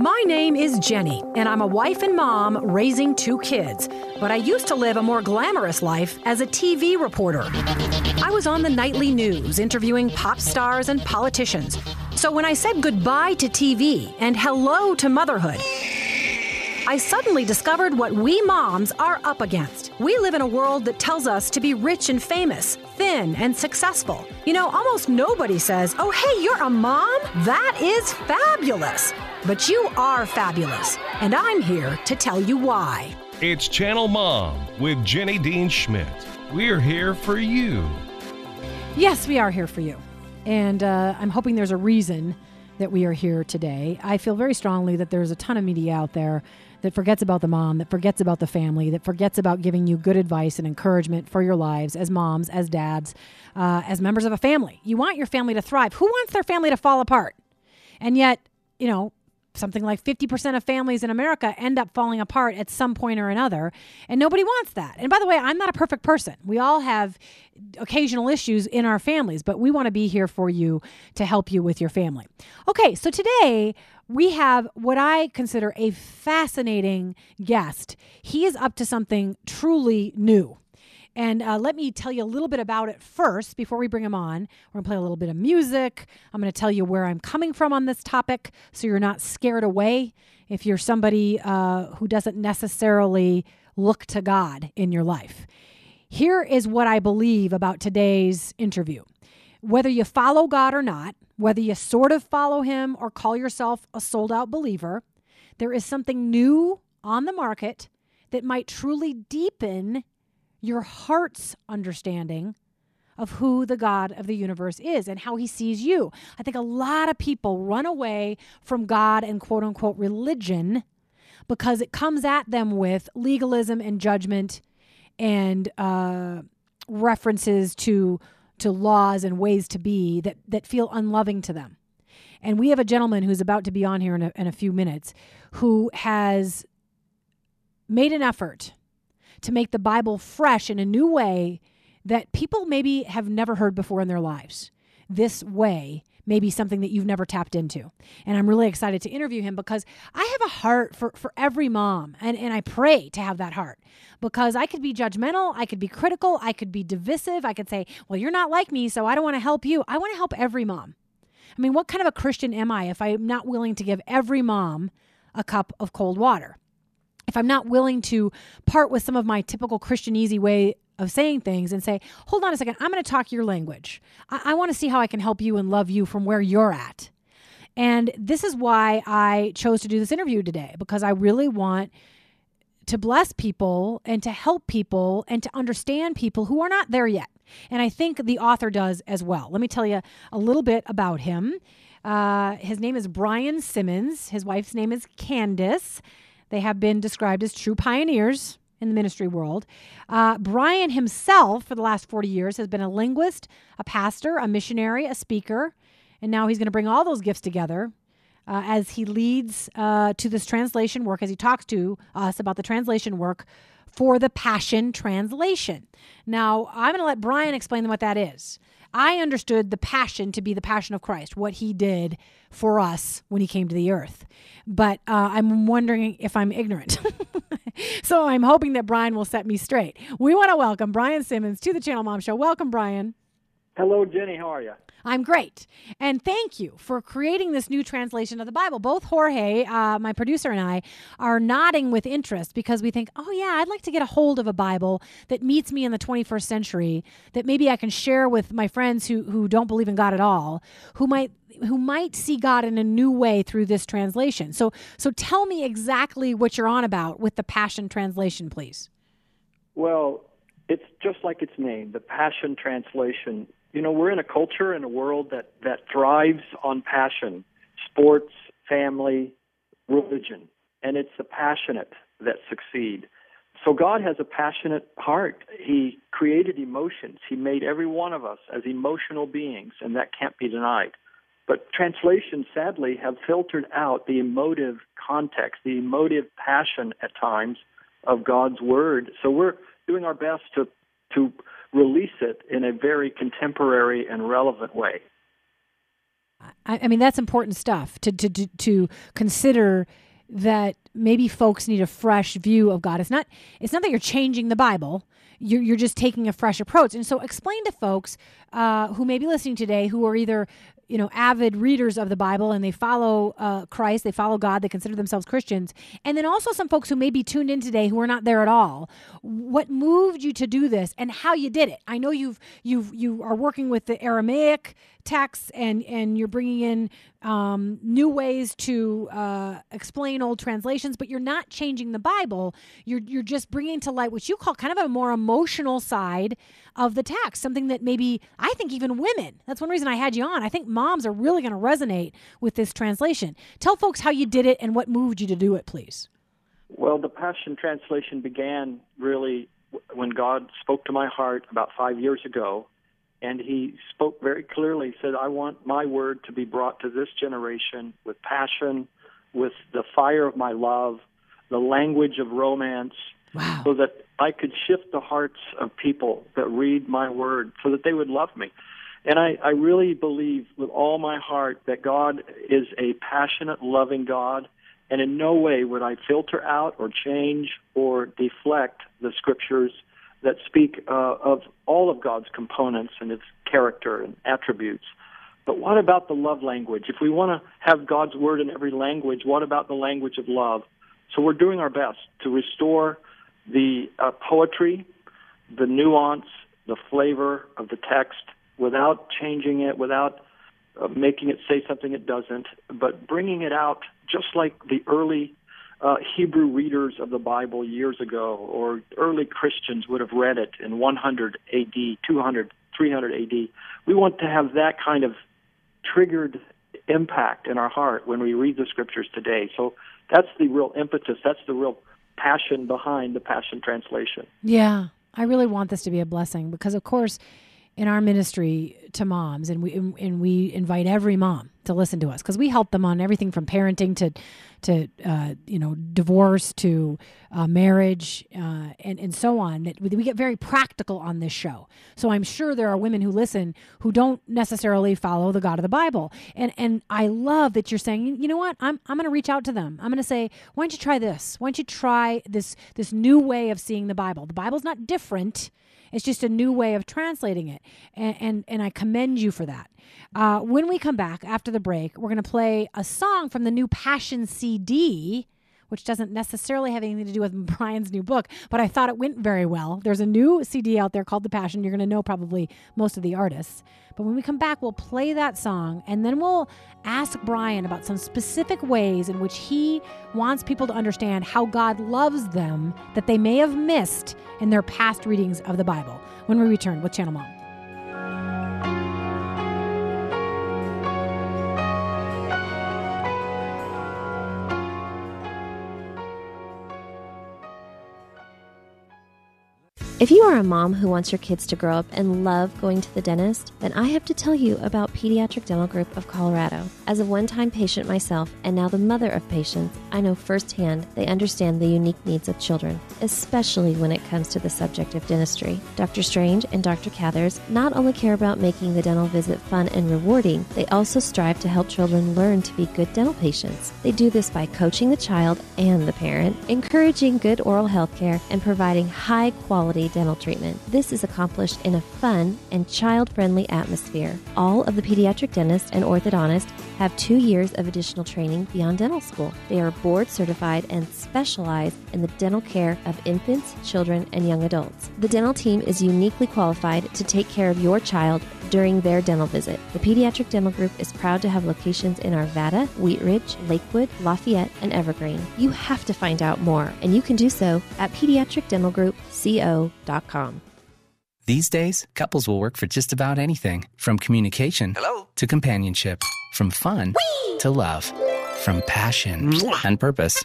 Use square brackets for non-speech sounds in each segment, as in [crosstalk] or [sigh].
My name is Jenny, and I'm a wife and mom raising two kids. But I used to live a more glamorous life as a TV reporter. I was on the nightly news interviewing pop stars and politicians. So when I said goodbye to TV and hello to motherhood, I suddenly discovered what we moms are up against. We live in a world that tells us to be rich and famous, thin and successful. You know, almost nobody says, Oh, hey, you're a mom? That is fabulous. But you are fabulous, and I'm here to tell you why. It's Channel Mom with Jenny Dean Schmidt. We're here for you. Yes, we are here for you. And uh, I'm hoping there's a reason that we are here today. I feel very strongly that there's a ton of media out there that forgets about the mom, that forgets about the family, that forgets about giving you good advice and encouragement for your lives as moms, as dads, uh, as members of a family. You want your family to thrive. Who wants their family to fall apart? And yet, you know, something like 50% of families in America end up falling apart at some point or another. And nobody wants that. And by the way, I'm not a perfect person. We all have occasional issues in our families, but we want to be here for you to help you with your family. Okay, so today we have what I consider a fascinating guest. He is up to something truly new. And uh, let me tell you a little bit about it first before we bring him on. We're going to play a little bit of music. I'm going to tell you where I'm coming from on this topic so you're not scared away if you're somebody uh, who doesn't necessarily look to God in your life. Here is what I believe about today's interview. Whether you follow God or not, whether you sort of follow him or call yourself a sold out believer, there is something new on the market that might truly deepen your heart's understanding of who the God of the universe is and how he sees you. I think a lot of people run away from God and quote unquote religion because it comes at them with legalism and judgment and uh, references to to laws and ways to be that, that feel unloving to them. And we have a gentleman who's about to be on here in a, in a few minutes who has made an effort to make the Bible fresh in a new way that people maybe have never heard before in their lives. This way may be something that you've never tapped into. And I'm really excited to interview him because I have a heart for, for every mom. And, and I pray to have that heart because I could be judgmental, I could be critical, I could be divisive. I could say, well, you're not like me, so I don't want to help you. I want to help every mom. I mean, what kind of a Christian am I if I'm not willing to give every mom a cup of cold water? If I'm not willing to part with some of my typical Christian easy way of saying things and say, hold on a second, I'm going to talk your language. I, I want to see how I can help you and love you from where you're at. And this is why I chose to do this interview today because I really want to bless people and to help people and to understand people who are not there yet. And I think the author does as well. Let me tell you a little bit about him. Uh, his name is Brian Simmons. His wife's name is Candace. They have been described as true pioneers in the ministry world. Uh, Brian himself, for the last 40 years, has been a linguist, a pastor, a missionary, a speaker, and now he's going to bring all those gifts together uh, as he leads uh, to this translation work, as he talks to us about the translation work for the Passion Translation. Now, I'm going to let Brian explain what that is. I understood the passion to be the passion of Christ, what he did for us when he came to the earth. But uh, I'm wondering if I'm ignorant. [laughs] so I'm hoping that Brian will set me straight. We want to welcome Brian Simmons to the Channel Mom Show. Welcome, Brian. Hello, Jenny. How are you? I'm great. And thank you for creating this new translation of the Bible. Both Jorge, uh, my producer, and I are nodding with interest because we think, oh, yeah, I'd like to get a hold of a Bible that meets me in the 21st century that maybe I can share with my friends who, who don't believe in God at all, who might who might see God in a new way through this translation. So so tell me exactly what you're on about with the Passion translation, please. Well, it's just like its name, the Passion translation you know, we're in a culture and a world that, that thrives on passion, sports, family, religion, and it's the passionate that succeed. So God has a passionate heart. He created emotions. He made every one of us as emotional beings, and that can't be denied. But translations, sadly, have filtered out the emotive context, the emotive passion at times of God's Word. So we're doing our best to to release it in a very contemporary and relevant way. I, I mean, that's important stuff to, to, to, to consider that maybe folks need a fresh view of God. It's not it's not that you're changing the Bible. You're, you're just taking a fresh approach. And so explain to folks uh, who may be listening today who are either you know avid readers of the bible and they follow uh, christ they follow god they consider themselves christians. And then also some folks who may be tuned in today who are not there at all. What moved you to do this and how you did it? I know you've you've you are working with the aramaic texts and and you're bringing in um, new ways to uh, explain old translations but you're not changing the bible you're you're just bringing to light what you call kind of a more emotional side of the text something that maybe i think even women that's one reason i had you on i think moms are really going to resonate with this translation. Tell folks how you did it and what moved you to do it, please. Well, the Passion Translation began really when God spoke to my heart about five years ago. And he spoke very clearly, said, I want my word to be brought to this generation with passion, with the fire of my love, the language of romance, wow. so that I could shift the hearts of people that read my word so that they would love me. And I, I really believe with all my heart that God is a passionate, loving God, and in no way would I filter out or change or deflect the scriptures that speak uh, of all of God's components and its character and attributes. But what about the love language? If we want to have God's word in every language, what about the language of love? So we're doing our best to restore the uh, poetry, the nuance, the flavor of the text, without changing it, without uh, making it say something it doesn't, but bringing it out just like the early uh, Hebrew readers of the Bible years ago, or early Christians would have read it in 100 AD, 200, 300 AD. We want to have that kind of triggered impact in our heart when we read the scriptures today. So that's the real impetus. That's the real passion behind the Passion Translation. Yeah, I really want this to be a blessing because, of course, in our ministry to moms and we and we invite every mom to listen to us because we help them on everything from parenting to to uh, you know divorce to uh, marriage uh, and and so on. We get very practical on this show. So i'm sure there are women who listen who don't necessarily follow the god of the bible. And and i love that you're saying you know what? I'm, I'm going to reach out to them. I'm going to say why don't you try this? Why don't you try this this new way of seeing the bible? The bible's not different. It's just a new way of translating it. And, and, and I commend you for that. Uh, when we come back after the break, we're going to play a song from the new Passion CD which doesn't necessarily have anything to do with [laughs] Brian's new book, but I thought it went very well. There's a new CD out there called The Passion. You're going to know probably most of the artists. But when we come back, we'll play that song and then we'll ask Brian about some specific ways in which he wants people to understand how God loves them that they may have missed in their past readings of the Bible when we return with Channel Mom. If you are a mom who wants your kids to grow up and love going to the dentist, then I have to tell you about Pediatric Dental Group of Colorado. As a one time patient myself and now the mother of patients, I know firsthand they understand the unique needs of children, especially when it comes to the subject of dentistry. Dr. Strange and Dr. Cathers not only care about making the dental visit fun and rewarding, they also strive to help children learn to be good dental patients. They do this by coaching the child and the parent, encouraging good oral health care, and providing high quality dental treatment. This is accomplished in a fun and child friendly atmosphere. All of the pediatric dentists and orthodontists have two years of additional training beyond dental school. They are board certified and specialize in the dental care of infants, children, and young adults. The dental team is uniquely qualified to take care of your child during their dental visit. The Pediatric Dental Group is proud to have locations in Arvada, Wheat Ridge, Lakewood, Lafayette, and Evergreen. You have to find out more, and you can do so at pediatricdentalgroupco.com. These days, couples will work for just about anything from communication Hello? to companionship, from fun Whee! to love, from passion Mwah! and purpose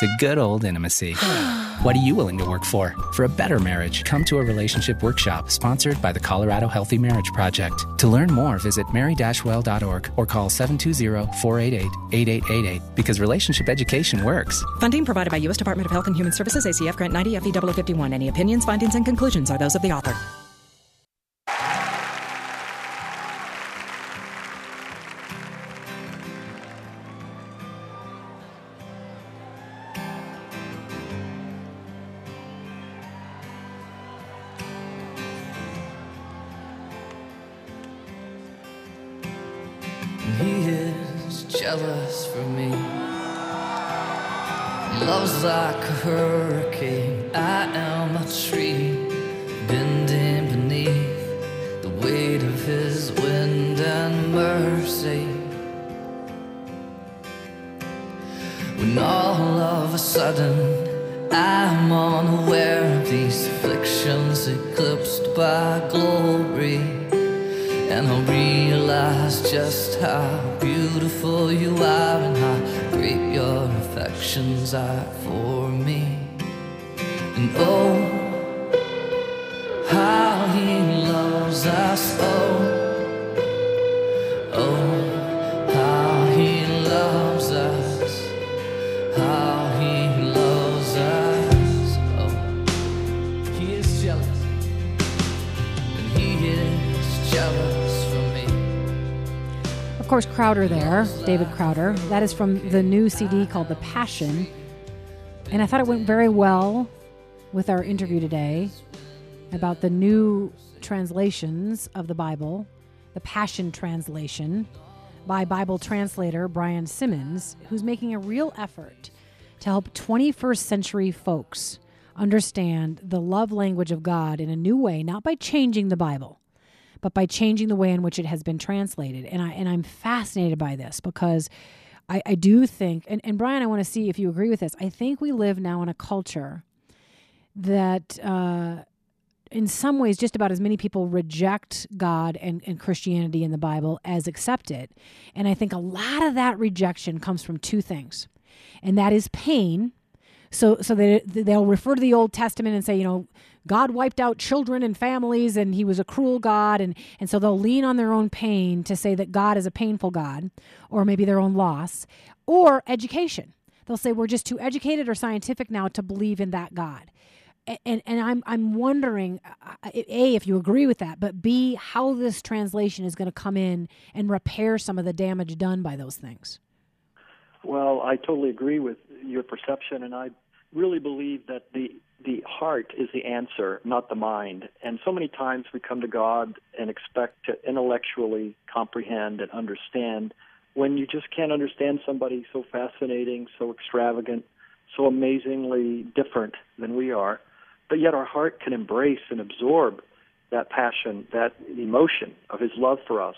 to good old intimacy. [gasps] what are you willing to work for? For a better marriage, come to a relationship workshop sponsored by the Colorado Healthy Marriage Project. To learn more, visit mary-well.org or call 720-488-8888 because relationship education works. Funding provided by U.S. Department of Health and Human Services, ACF Grant 90 FEW 51. Any opinions, findings, and conclusions are those of the author. His wind and mercy. When all of a sudden I'm unaware of these afflictions eclipsed by glory. And I realize just how beautiful you are and how great your affections are for me. And oh, how he loves us, oh, course, Crowder there, David Crowder. That is from the new CD called The Passion. And I thought it went very well with our interview today about the new translations of the Bible, the Passion Translation by Bible translator Brian Simmons, who's making a real effort to help 21st century folks understand the love language of God in a new way, not by changing the Bible, but by changing the way in which it has been translated. And I and I'm fascinated by this because I, I do think and, and Brian, I want to see if you agree with this. I think we live now in a culture that uh, in some ways just about as many people reject God and, and Christianity in the Bible as accept it. And I think a lot of that rejection comes from two things. And that is pain. So so they they'll refer to the Old Testament and say, you know, God wiped out children and families and he was a cruel God and and so they'll lean on their own pain to say that God is a painful God or maybe their own loss or education. They'll say we're just too educated or scientific now to believe in that God and and I'm I'm wondering uh, a if you agree with that, but b how this translation is going to come in and repair some of the damage done by those things. Well, I totally agree with your perception, and I really believe that the the heart is the answer, not the mind. And so many times we come to God and expect to intellectually comprehend and understand when you just can't understand somebody so fascinating, so extravagant, so amazingly different than we are but yet our heart can embrace and absorb that passion, that emotion of His love for us.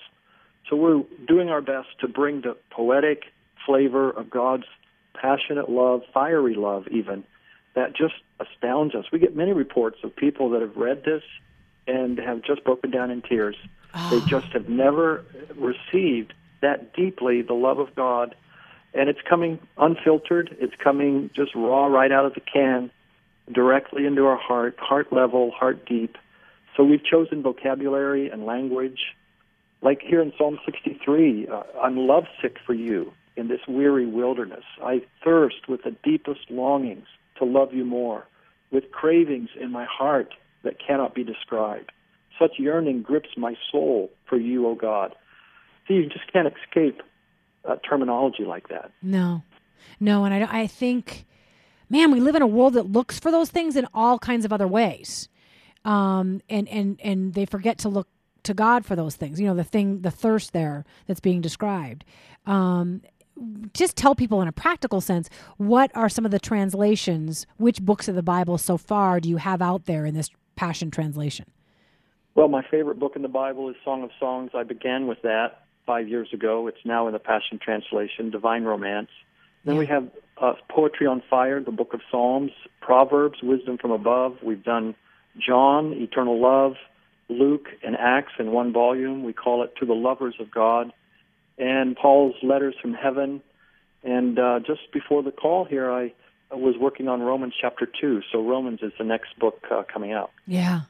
So we're doing our best to bring the poetic flavor of God's passionate love, fiery love, even, that just astounds us. We get many reports of people that have read this and have just broken down in tears. Oh. They just have never received that deeply the love of God. And it's coming unfiltered, it's coming just raw right out of the can directly into our heart, heart level, heart deep. So we've chosen vocabulary and language. Like here in Psalm 63, uh, I'm lovesick for you in this weary wilderness. I thirst with the deepest longings to love you more, with cravings in my heart that cannot be described. Such yearning grips my soul for you, O God. See, you just can't escape uh, terminology like that. No, no, and I, I think man, we live in a world that looks for those things in all kinds of other ways. Um, and, and, and they forget to look to God for those things. You know, the thing, the thirst there that's being described. Um, just tell people in a practical sense what are some of the translations, which books of the Bible so far do you have out there in this Passion translation? Well, my favorite book in the Bible is Song of Songs. I began with that five years ago. It's now in the Passion translation, Divine Romance. Then yeah. we have uh, Poetry on Fire, the Book of Psalms, Proverbs, Wisdom from Above. We've done John, Eternal Love, Luke, and Acts in one volume. We call it To the Lovers of God, and Paul's Letters from Heaven. And uh, just before the call here, I was working on Romans chapter 2. So Romans is the next book uh, coming out. Yeah.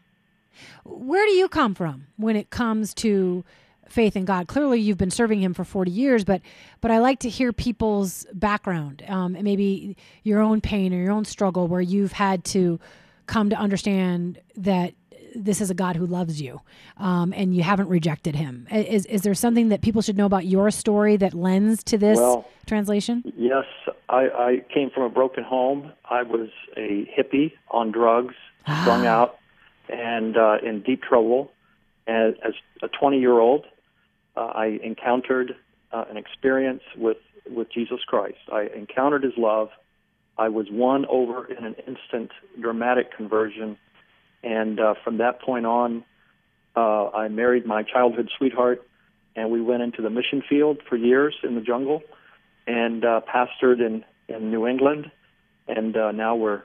Where do you come from when it comes to faith in God. Clearly, you've been serving Him for 40 years, but but I like to hear people's background, um, and maybe your own pain or your own struggle, where you've had to come to understand that this is a God who loves you, um, and you haven't rejected Him. Is is there something that people should know about your story that lends to this well, translation? Yes, I, I came from a broken home. I was a hippie on drugs, strung out, and uh, in deep trouble as, as a 20 year old uh, I encountered uh, an experience with with Jesus Christ. I encountered His love. I was won over in an instant, dramatic conversion, and uh, from that point on, uh, I married my childhood sweetheart, and we went into the mission field for years in the jungle, and uh, pastored in in New England, and uh, now we're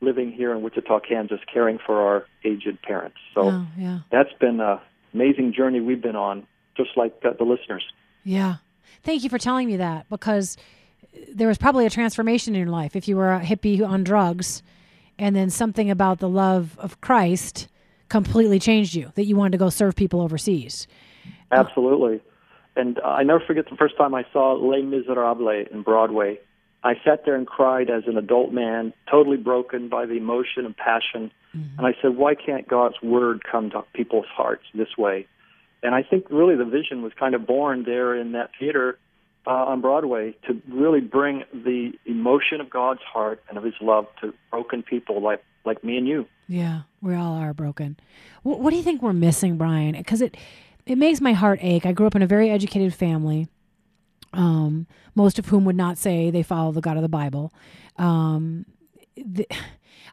living here in Wichita, Kansas, caring for our aged parents. So Oh, yeah. that's been an amazing journey we've been on, just like uh, the listeners. Yeah. Thank you for telling me that because there was probably a transformation in your life if you were a hippie on drugs and then something about the love of Christ completely changed you that you wanted to go serve people overseas. Absolutely. And I never forget the first time I saw Les Miserables in Broadway. I sat there and cried as an adult man, totally broken by the emotion and passion. Mm-hmm. And I said, why can't God's word come to people's hearts this way? And I think really the vision was kind of born there in that theater uh, on Broadway to really bring the emotion of God's heart and of His love to broken people like like me and you. Yeah, we all are broken. What, what do you think we're missing, Brian? Because it it makes my heart ache. I grew up in a very educated family, um, most of whom would not say they follow the God of the Bible. Um, the, [sighs]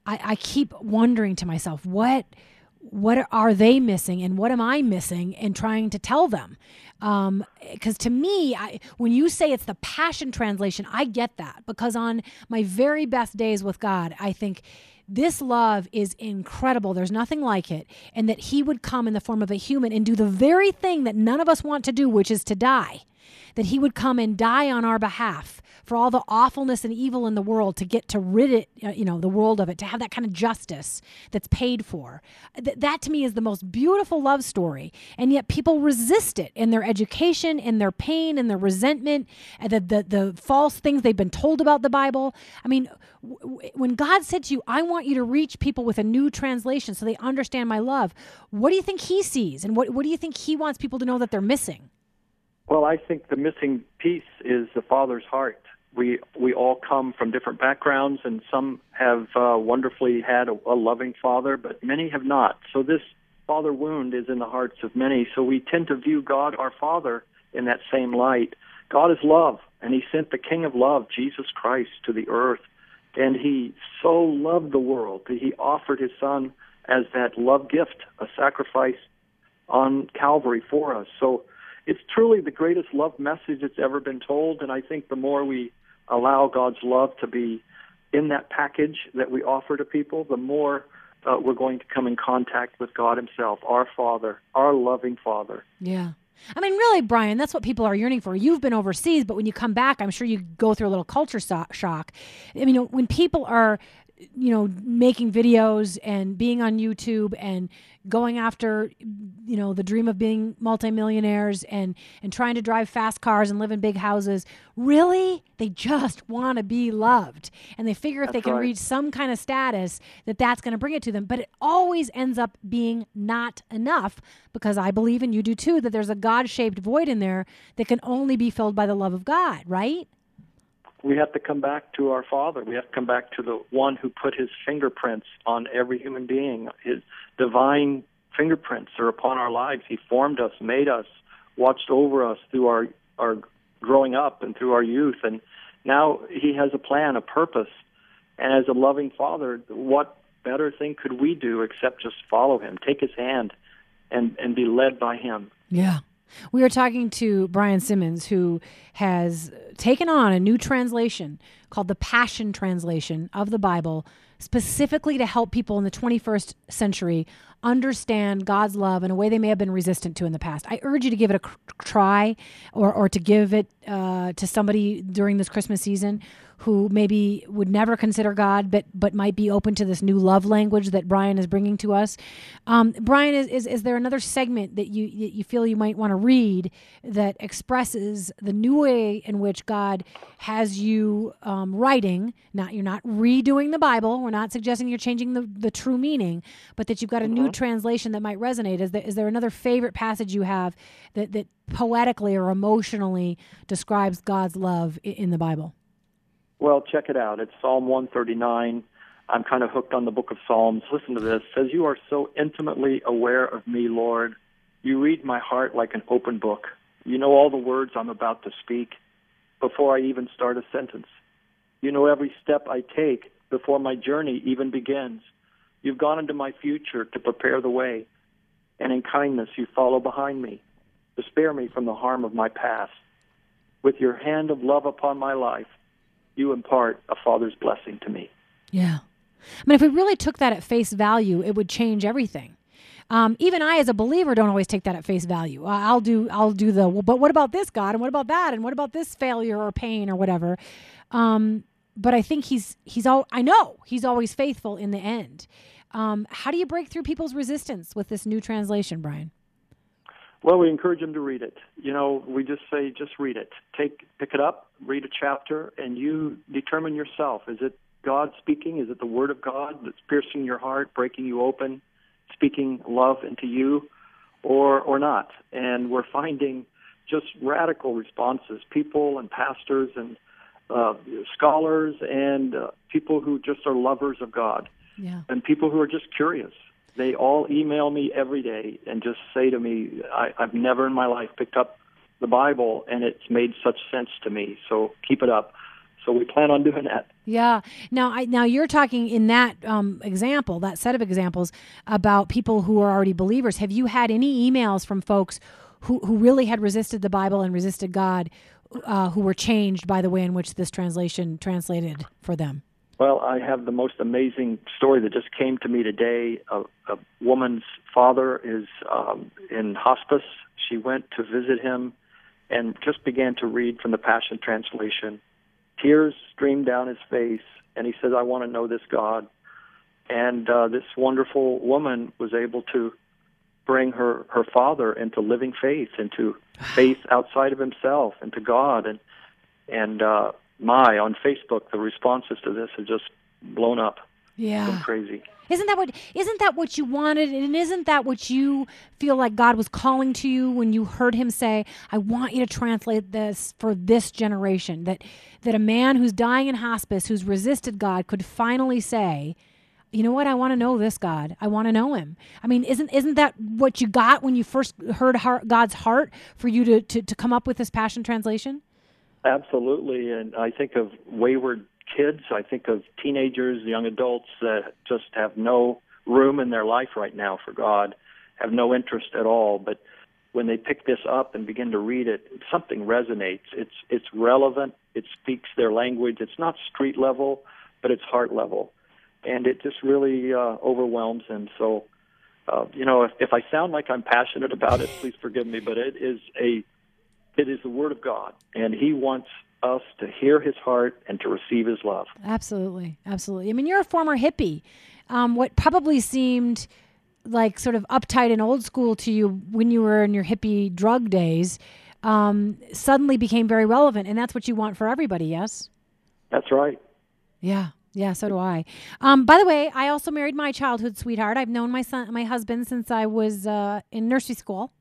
I, I keep wondering to myself, what what are they missing, and what am I missing, and trying to tell them? Um, because to me, I, when you say it's the Passion Translation, I get that because on my very best days with God, I think this love is incredible. There's nothing like it. And that he would come in the form of a human and do the very thing that none of us want to do, which is to die. That he would come and die on our behalf for all the awfulness and evil in the world to get to rid it, uh, you know, the world of it, to have that kind of justice that's paid for. Th- that to me is the most beautiful love story. And yet people resist it in their education, in their pain, in their resentment, and the, the, the false things they've been told about the Bible. I mean, w- when God said to you, I want you to reach people with a new translation so they understand my love, what do you think he sees? And what, what do you think he wants people to know that they're missing? Well, I think the missing piece is the father's heart. We we all come from different backgrounds, and some have uh, wonderfully had a, a loving father, but many have not. So this father wound is in the hearts of many. So we tend to view God, our Father, in that same light. God is love, and He sent the King of Love, Jesus Christ, to the earth, and He so loved the world that He offered His Son as that love gift, a sacrifice on Calvary for us. So it's truly the greatest love message that's ever been told, and I think the more we allow God's love to be in that package that we offer to people, the more uh, we're going to come in contact with God Himself, our Father, our loving Father. Yeah. I mean, really, Brian, that's what people are yearning for. You've been overseas, but when you come back, I'm sure you go through a little culture so- shock. I mean, when people are, you know, making videos and being on YouTube and going after, you know, the dream of being multimillionaires and and trying to drive fast cars and live in big houses, really, they just want to be loved, and they figure if they can reach some kind of status that that's going to bring it to them. But it always ends up being not enough because I believe, and you do too, that there's a God-shaped void in there that can only be filled by the love of God. Right? We have to come back to our Father. We have to come back to the one who put His fingerprints on every human being. His divine fingerprints are upon our lives. He formed us, made us, watched over us through our our growing up and through our youth, and now He has a plan, a purpose. And as a loving Father, what better thing could we do except just follow Him, take His hand, and and be led by Him? Yeah. We are talking to Brian Simmons, who has taken on a new translation called the Passion Translation of the Bible, specifically to help people in the 21st century understand God's love in a way they may have been resistant to in the past. I urge you to give it a cr- try or, or to give it uh, to somebody during this Christmas season who maybe would never consider God, but but might be open to this new love language that Brian is bringing to us. Um, Brian, is, is is there another segment that you that you feel you might want to read that expresses the new way in which God has you um, writing? Not you're not redoing the Bible. We're not suggesting you're changing the, the true meaning, but that you've got a new translation that might resonate. Is there, is there another favorite passage you have that that poetically or emotionally describes God's love in the Bible? Well, check it out. It's Psalm 139. I'm kind of hooked on the book of Psalms. Listen to this. It says, You are so intimately aware of me, Lord. You read my heart like an open book. You know all the words I'm about to speak before I even start a sentence. You know every step I take before my journey even begins. You've gone into my future to prepare the way, and in kindness you follow behind me to spare me from the harm of my past. With your hand of love upon my life, you impart a father's blessing to me. Yeah. I mean, if we really took that at face value, it would change everything. Um, even I, as a believer, don't always take that at face value. I'll do, I'll do the, well, but what about this God, and what about that, and what about this failure or pain or whatever. Um, but I think he's, he's all, I know he's always faithful in the end. Um, how do you break through people's resistance with this new translation, Brian? Well, we encourage them to read it. You know, we just say, just read it. Take, pick it up, read a chapter, and you determine yourself. Is it God speaking? Is it the Word of God that's piercing your heart, breaking you open? speaking love into you or or not. And we're finding just radical responses. People and pastors and uh, scholars and uh, people who just are lovers of God, yeah. and people who are just curious. They all email me every day and just say to me, I, "I've never in my life picked up the Bible, and it's made such sense to me. So keep it up." So we plan on doing that. Yeah. Now, I, now you're talking in that um, example, that set of examples about people who are already believers. Have you had any emails from folks who who really had resisted the Bible and resisted God, uh, who were changed by the way in which this translation translated for them? Well, I have the most amazing story that just came to me today. A, a woman's father is um, in hospice. She went to visit him and just began to read from the Passion Translation tears streamed down his face, and he says, I want to know this God. And uh, this wonderful woman was able to bring her, her father into living faith, into [sighs] faith outside of himself, into God. And, and uh, my, on Facebook, the responses to this have just blown up. Yeah. crazy. Isn't that what isn't that what you wanted and isn't that what you feel like God was calling to you when you heard him say, "I want you to translate this for this generation." That that a man who's dying in hospice who's resisted God could finally say, "You know what? I want to know this God. I want to know him." I mean, isn't isn't that what you got when you first heard heart, God's heart for you to, to to come up with this passion translation? Absolutely, and I think of wayward kids. I think of teenagers, young adults that just have no room in their life right now for God, have no interest at all. But when they pick this up and begin to read it, something resonates. It's it's relevant. It speaks their language. It's not street level, but it's heart level, and it just really uh, overwhelms them. So, uh, you know, if, if I sound like I'm passionate about it, please forgive me. But it is a it is the Word of God, and He wants us to hear his heart and to receive his love. Absolutely. Absolutely. I mean, you're a former hippie. Um, what probably seemed like sort of uptight and old school to you when you were in your hippie drug days um, suddenly became very relevant. And that's what you want for everybody, yes? That's right. Yeah. Yeah, so do I. Um, by the way, I also married my childhood sweetheart. I've known my son, my husband, since I was uh, in nursery school.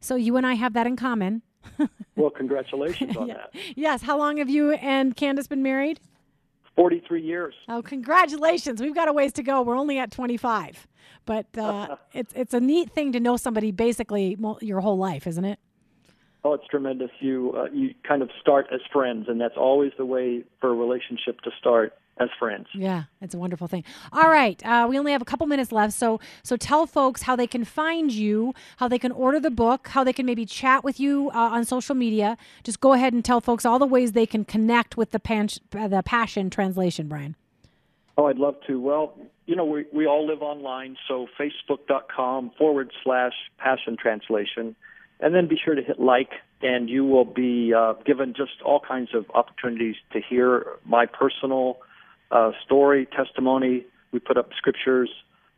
So you and I have that in common. [laughs] well, congratulations on yeah. that. Yes. How long have you and Candace been married? 43 years. Oh, congratulations. We've got a ways to go. We're only at 25. But uh, [laughs] it's, it's a neat thing to know somebody basically your whole life, isn't it? Oh, it's tremendous. You uh, you kind of start as friends, and that's always the way for a relationship to start as friends. Yeah, it's a wonderful thing. All right, uh, we only have a couple minutes left, so so tell folks how they can find you, how they can order the book, how they can maybe chat with you uh, on social media. Just go ahead and tell folks all the ways they can connect with the pan- the Passion translation, Brian. Oh, I'd love to. Well, you know, we we all live online, so facebook.com forward slash Passion Translation, and then be sure to hit like and you will be uh, given just all kinds of opportunities to hear my personal uh, story, testimony. We put up scriptures,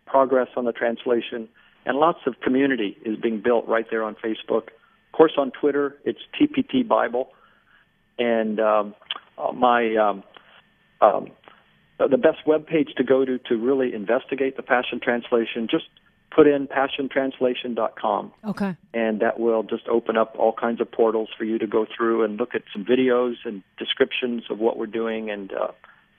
progress on the translation, and lots of community is being built right there on Facebook. Of course, on Twitter, it's TPT Bible, and um, uh, my um, um, the best web page to go to to really investigate the Passion Translation. Just put in passiontranslation.com. Okay. And that will just open up all kinds of portals for you to go through and look at some videos and descriptions of what we're doing and uh,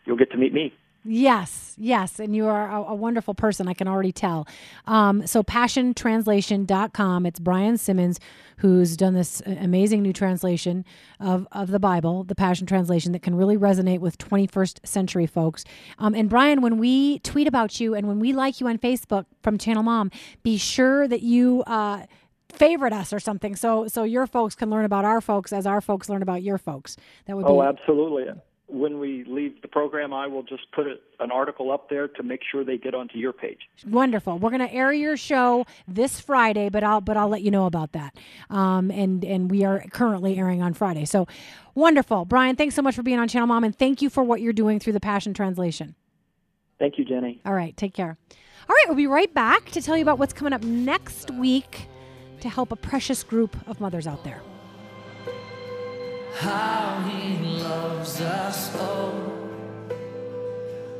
you'll get to meet me. Yes, yes. And you are a, a wonderful person. I can already tell. Um, so, passiontranslation.com. It's Brian Simmons who's done this amazing new translation of, of the Bible, the Passion Translation, that can really resonate with 21st century folks. Um, and, Brian, when we tweet about you and when we like you on Facebook from Channel Mom, be sure that you. Uh, favorite us or something so so your folks can learn about our folks as our folks learn about your folks that would be Oh, absolutely. When we leave the program, I will just put it, an article up there to make sure they get onto your page. Wonderful. We're going to air your show this Friday, but I'll but I'll let you know about that. Um, and and we are currently airing on Friday. So wonderful, Brian. Thanks so much for being on Channel Mom, and thank you for what you're doing through the Passion Translation. Thank you, Jenny. All right, take care. All right, we'll be right back to tell you about what's coming up next week to help a precious group of mothers out there. How he loves us, oh,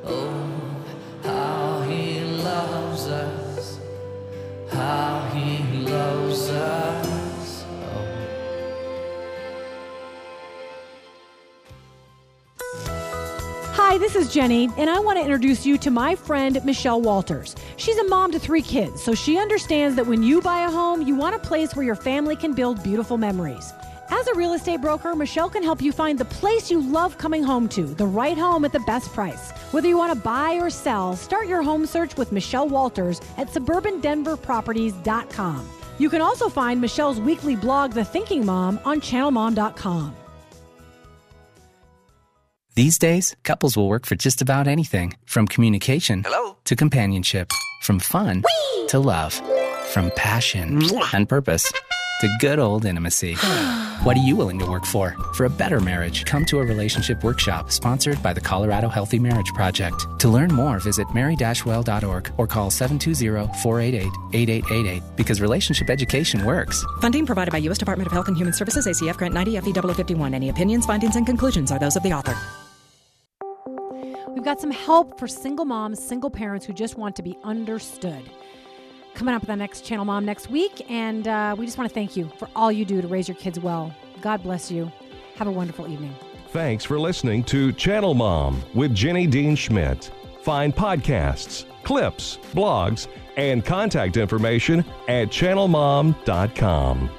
oh, how he loves us, how he loves us. Hi, this is Jenny, and I want to introduce you to my friend Michelle Walters. She's a mom to three kids, so she understands that when you buy a home, you want a place where your family can build beautiful memories. As a real estate broker, Michelle can help you find the place you love coming home to, the right home at the best price. Whether you want to buy or sell, start your home search with Michelle Walters at suburbandenverproperties.com. You can also find Michelle's weekly blog, The Thinking Mom, on channelmom.com. These days, couples will work for just about anything from communication Hello? to companionship, from fun to love, from passion and purpose to good old intimacy. [sighs] what are you willing to work for? For a better marriage, come to a relationship workshop sponsored by the Colorado Healthy Marriage Project. To learn more, visit mary-well.org or call 720-488-8888 because relationship education works. Funding provided by U.S. Department of Health and Human Services, ACF Grant 90 FE 51. Any opinions, findings, and conclusions are those of the author. We've got some help for single moms, single parents who just want to be understood. Coming up with the next Channel Mom next week, and uh, we just want to thank you for all you do to raise your kids well. God bless you. Have a wonderful evening. Thanks for listening to Channel Mom with Jenny Dean Schmidt. Find podcasts, clips, blogs, and contact information at channelmom.com.